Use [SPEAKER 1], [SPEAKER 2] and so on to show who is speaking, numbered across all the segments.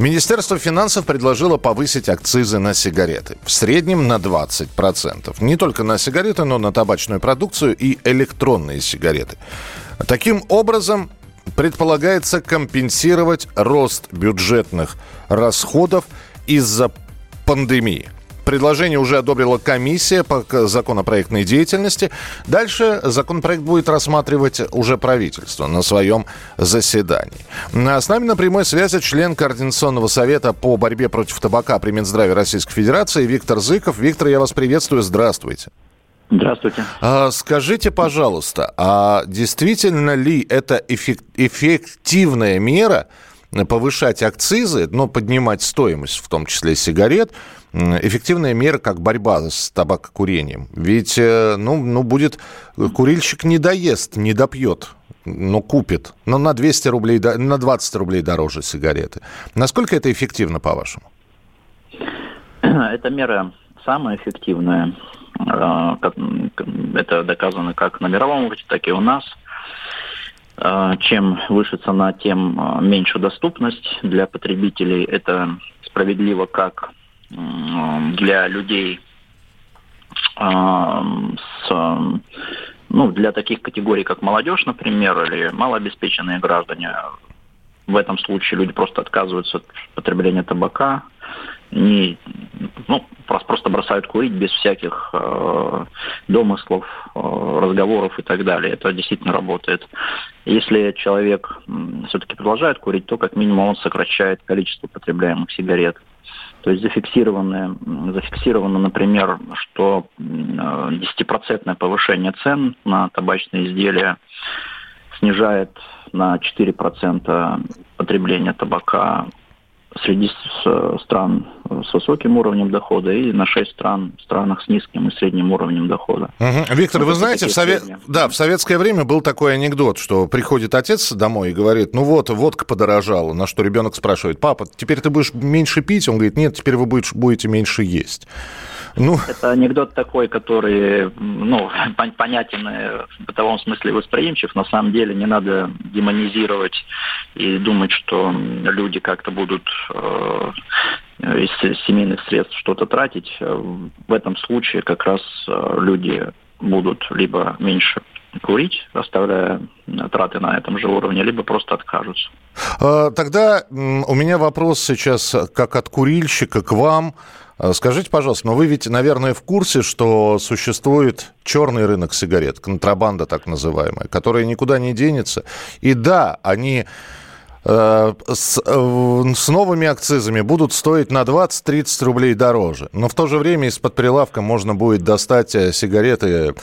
[SPEAKER 1] Министерство финансов предложило повысить акцизы на сигареты. В среднем на 20%. Не только на сигареты, но на табачную продукцию и электронные сигареты. Таким образом, предполагается компенсировать рост бюджетных расходов из-за пандемии. Предложение уже одобрила комиссия по законопроектной деятельности. Дальше законопроект будет рассматривать уже правительство на своем заседании. А С нами на прямой связи член Координационного совета по борьбе против табака при Минздраве Российской Федерации Виктор Зыков. Виктор, я вас приветствую. Здравствуйте.
[SPEAKER 2] Здравствуйте.
[SPEAKER 1] А, Скажите, пожалуйста, а действительно ли это эффек- эффективная мера повышать акцизы, но поднимать стоимость, в том числе сигарет, эффективная мера как борьба с табакокурением? Ведь, э, ну, ну, будет, курильщик не доест, не допьет, но купит, но на 200 рублей, на 20 рублей дороже сигареты. Насколько это эффективно, по-вашему?
[SPEAKER 2] Эта мера самая эффективная. Как- Это доказано как на мировом уровне, так и у нас. Э, Чем выше цена, тем э, меньше доступность для потребителей. Это справедливо как для людей э, с ну, для таких категорий, как молодежь, например, или малообеспеченные граждане, в этом случае люди просто отказываются от потребления табака, не, ну, просто, бросают курить без всяких э, домыслов, э, разговоров и так далее. Это действительно работает. Если человек все-таки продолжает курить, то как минимум он сокращает количество потребляемых сигарет. То есть зафиксировано, зафиксировано, например, что м, э, 10% повышение цен на табачные изделия снижает на 4% потребление табака среди с- стран с высоким уровнем дохода и на 6 стран, странах с низким и средним уровнем дохода.
[SPEAKER 1] Мгм. Виктор,
[SPEAKER 2] Ну,
[SPEAKER 1] вы знаете, в, сове- да, в советское время был такой анекдот, что приходит отец домой и говорит, ну вот, водка подорожала, на что ребенок спрашивает, папа, теперь ты будешь меньше пить? Он говорит, нет, теперь вы будете меньше есть. Ну,
[SPEAKER 2] Это анекдот такой, который ну, пон- понятен э, в бытовом смысле восприимчив. На самом деле не надо демонизировать и думать, что люди как-то будут э, из семейных средств что-то тратить. Э, В этом случае как раз э, люди будут либо меньше курить, оставляя траты на этом же уровне, либо просто откажутся.
[SPEAKER 1] э, тогда у меня вопрос сейчас как от курильщика к вам. Э, Скажите, пожалуйста, но вы ведь, наверное, в курсе, что существует черный рынок сигарет, контрабанда так называемая, которая никуда не денется. И да, они э, с, с новыми акцизами будут стоить на 20-30 рублей дороже. Но в то же время из-под прилавка можно будет достать э, сигареты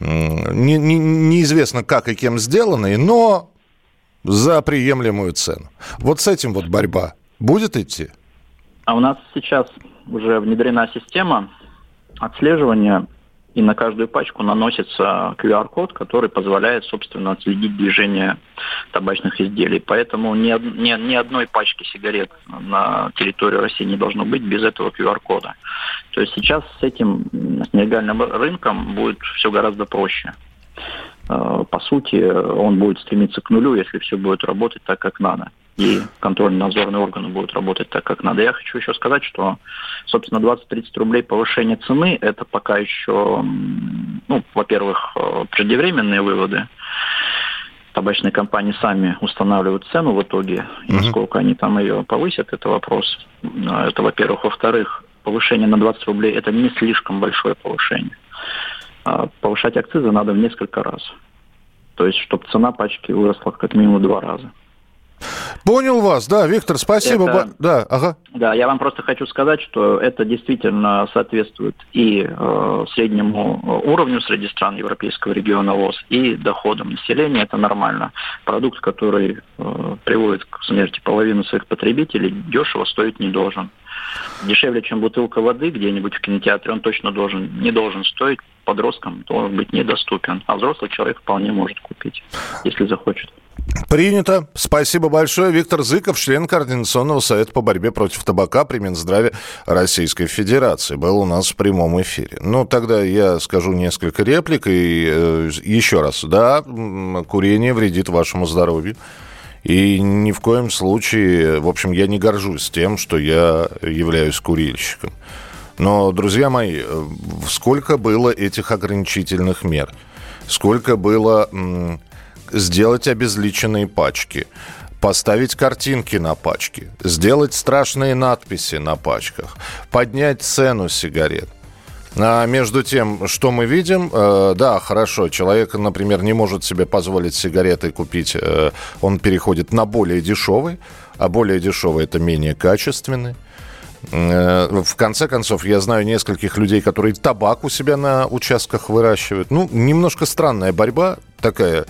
[SPEAKER 1] не- не- неизвестно как и кем сделанные, но за приемлемую цену. Вот с этим вот борьба будет идти?
[SPEAKER 2] А у нас сейчас уже внедрена система отслеживания, и на каждую пачку наносится QR-код, который позволяет, собственно, отследить движение табачных изделий. Поэтому ни, ни, ни одной пачки сигарет на территории России не должно быть без этого QR-кода. То есть сейчас с этим, с нелегальным рынком будет все гораздо проще. Э, По сути, он будет стремиться к нулю, если все будет работать так, как надо. И контрольно-надзорные органы будут работать так, как надо. Я хочу еще сказать, что, собственно, 20-30 рублей повышение цены – это пока еще, ну, во-первых, э, преждевременные выводы. Табачные компании сами устанавливают цену в итоге, и
[SPEAKER 1] Мгм.
[SPEAKER 2] насколько они там ее повысят, это вопрос. Э, Это, во-первых. Во-вторых, повышение на 20 рублей – это не слишком большое повышение. А Повышать акцизы надо в несколько раз. То есть, чтобы цена пачки выросла как минимум в два раза.
[SPEAKER 1] Понял вас, да, Виктор, спасибо.
[SPEAKER 2] Это-
[SPEAKER 1] Да, ага.
[SPEAKER 2] Да, я вам просто хочу сказать, что это действительно соответствует и э, среднему э, уровню среди стран Европейского региона ВОЗ, и доходам населения. Это нормально. Продукт, который э, приводит к смерти половины своих потребителей, дешево стоить не должен. дешевле, чем бутылка воды где-нибудь в кинотеатре, он точно должен, не должен стоить подросткам, должен быть недоступен. А взрослый человек вполне может купить, если захочет.
[SPEAKER 1] Принято. Спасибо большое. Виктор Зыков, член Координационного совета по борьбе против табака при Минздраве Российской Федерации, был у нас в прямом эфире. Ну, тогда я скажу несколько реплик и э, еще раз. Да, курение вредит вашему здоровью. И ни в коем случае, в общем, я не горжусь тем, что я являюсь курильщиком. Но, друзья мои, э, сколько было этих ограничительных мер? Сколько было сделать обезличенные пачки, поставить картинки на пачки, сделать страшные надписи на пачках, поднять цену сигарет. А между тем, что мы видим, э, да, хорошо, человек, например, не может себе позволить сигареты купить, э, он переходит на более дешевый, а более дешевый это менее качественный. Э, в конце концов, я знаю нескольких людей, которые табак у себя на участках выращивают. Ну, немножко странная борьба такая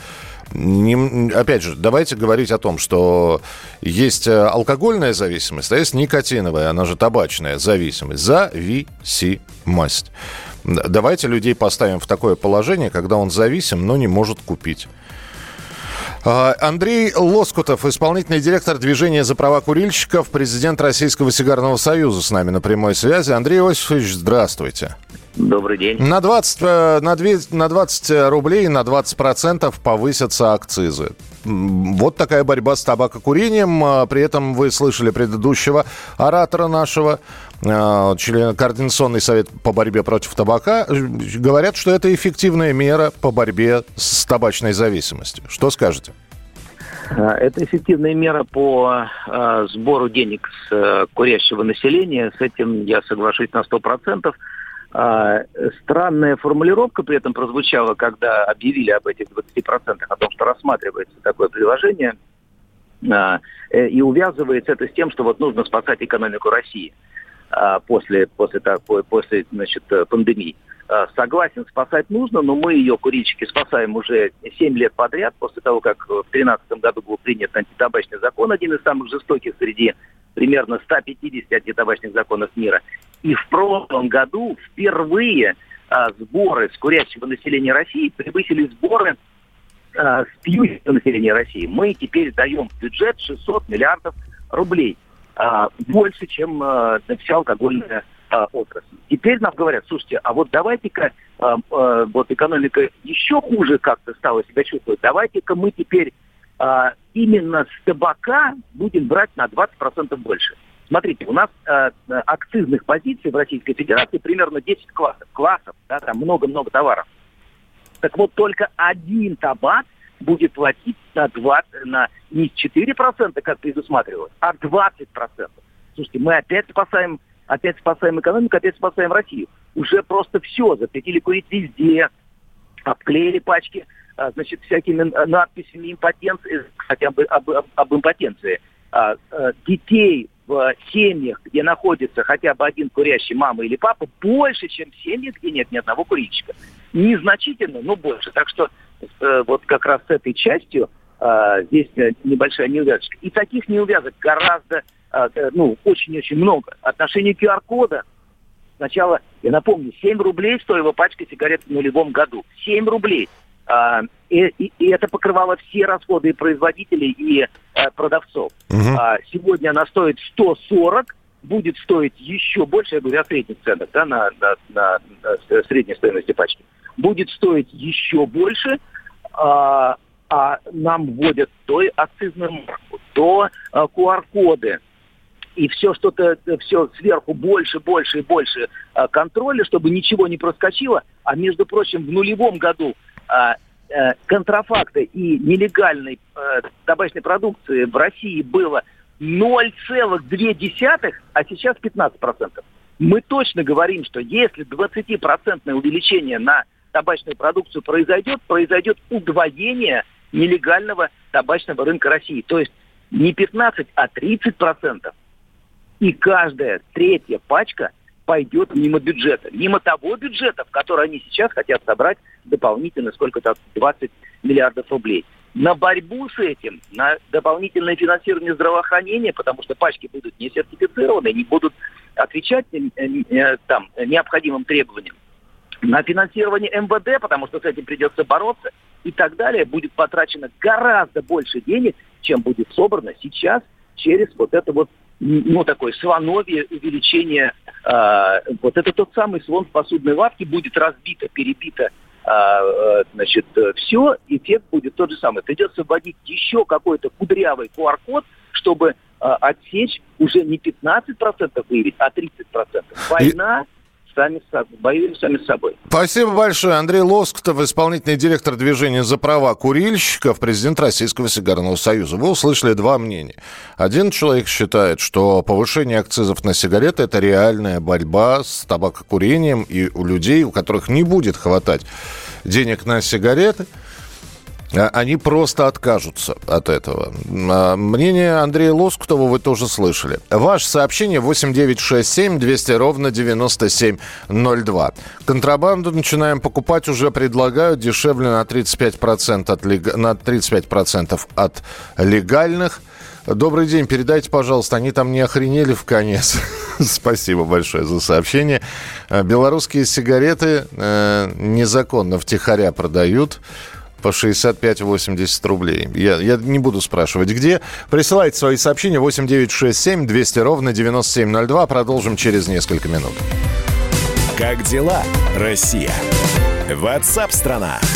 [SPEAKER 1] не, опять же, давайте говорить о том, что есть э, алкогольная зависимость, а есть никотиновая, она же табачная зависимость. Зависимость. Давайте людей поставим в такое положение, когда он зависим, но не может купить. А, Андрей Лоскутов, исполнительный директор движения за права курильщиков, президент Российского сигарного союза с нами на прямой связи. Андрей Иосифович, здравствуйте.
[SPEAKER 2] Добрый день.
[SPEAKER 1] На 20, э, на 2, на 20 рублей на 20 процентов повысятся акцизы. Вот такая борьба с табакокурением. А, при этом вы слышали предыдущего оратора нашего, э, члена Координационный совет по борьбе против табака. Говорят, что это эффективная мера по борьбе с табачной зависимостью. Что скажете?
[SPEAKER 3] Это эффективная мера по э, сбору денег с э, курящего населения. С этим я соглашусь на 100%. А, странная формулировка при этом прозвучала, когда объявили об этих 20%, о том, что рассматривается такое приложение, а, э, и увязывается это с тем, что вот нужно спасать экономику России а, после, после, такой, после значит, пандемии. Согласен, спасать нужно, но мы ее, курильщики, спасаем уже 7 лет подряд, после того, как в 2013 году был принят антитабачный закон, один из самых жестоких среди примерно 150 антитабачных законов мира. И в прошлом году впервые а, сборы с курящего населения России превысили сборы а, с пьющего населения России. Мы теперь даем в бюджет 600 миллиардов рублей. А, больше, чем а, вся алкогольная а, отрасль. Теперь нам говорят, слушайте, а вот давайте-ка, а, а, вот экономика еще хуже как-то стала себя чувствовать, давайте-ка мы теперь а, именно с табака будем брать на 20% больше. Смотрите, у нас э, акцизных позиций в Российской Федерации примерно 10 классов. Классов, да, там много-много товаров. Так вот, только один табак будет платить на 20, на не 4%, как предусматривалось, а 20%. Слушайте, мы опять спасаем, опять спасаем экономику, опять спасаем Россию. Уже просто все, запретили курить везде, обклеили пачки а, значит, всякими надписями импотенции, кстати, об, об, об импотенции. А, детей в семьях, где находится хотя бы один курящий мама или папа, больше, чем в семьях, где нет ни одного курильщика. Незначительно, но больше. Так что э, вот как раз с этой частью здесь небольшая неувязочка. И таких неувязок гораздо, ну, очень-очень много. Отношение QR-кода Сначала, я напомню, 7 рублей стоила пачка сигарет в нулевом году. 7 рублей. А, и, и, и это покрывало все расходы и производителей, и а, продавцов. Угу. А, сегодня она стоит 140, будет стоить еще больше, я говорю о средних ценах, да, на, на, на, на средней стоимости пачки. Будет стоить еще больше, а, а нам вводят то акцизную марку, то а, QR-коды, и все что-то, все сверху больше, больше и больше контроля, чтобы ничего не проскочило. А между прочим, в нулевом году контрафакта и нелегальной а, табачной продукции в России было 0,2, а сейчас 15%. Мы точно говорим, что если 20% увеличение на табачную продукцию произойдет, произойдет удвоение нелегального табачного рынка России. То есть не 15, а 30 процентов. И каждая третья пачка пойдет мимо бюджета. Мимо того бюджета, в который они сейчас хотят собрать дополнительно сколько-то 20 миллиардов рублей. На борьбу с этим, на дополнительное финансирование здравоохранения, потому что пачки будут не сертифицированы, не будут отвечать э, э, там, необходимым требованиям. На финансирование МВД, потому что с этим придется бороться, и так далее, будет потрачено гораздо больше денег, чем будет собрано сейчас через вот это вот ну, такое слоновье увеличение, э, вот это тот самый слон в посудной лавке будет разбито, перебито, э, значит, все, эффект будет тот же самый. Придется вводить еще какой-то кудрявый QR-код, чтобы э, отсечь уже не 15% выявить, а 30%. Война... Сами воюем сами с собой.
[SPEAKER 1] Спасибо большое. Андрей Лоскутов, исполнительный директор движения «За права курильщиков», президент Российского сигарного союза. Вы услышали два мнения. Один человек считает, что повышение акцизов на сигареты – это реальная борьба с табакокурением, и у людей, у которых не будет хватать денег на сигареты – они просто откажутся от этого. А, мнение Андрея Лоскутова вы тоже слышали. Ваше сообщение 8967 200 ровно 9702. Контрабанду начинаем покупать, уже предлагают дешевле на 35%, от, на 35% от легальных. Добрый день, передайте, пожалуйста, они там не охренели в конец. Спасибо большое за сообщение. А, белорусские сигареты э, незаконно втихаря продают по 65-80 рублей. Я, я не буду спрашивать, где. Присылайте свои сообщения 8967 200 ровно 9702. Продолжим через несколько минут.
[SPEAKER 4] Как дела, Россия? Ватсап-страна!
[SPEAKER 5] Это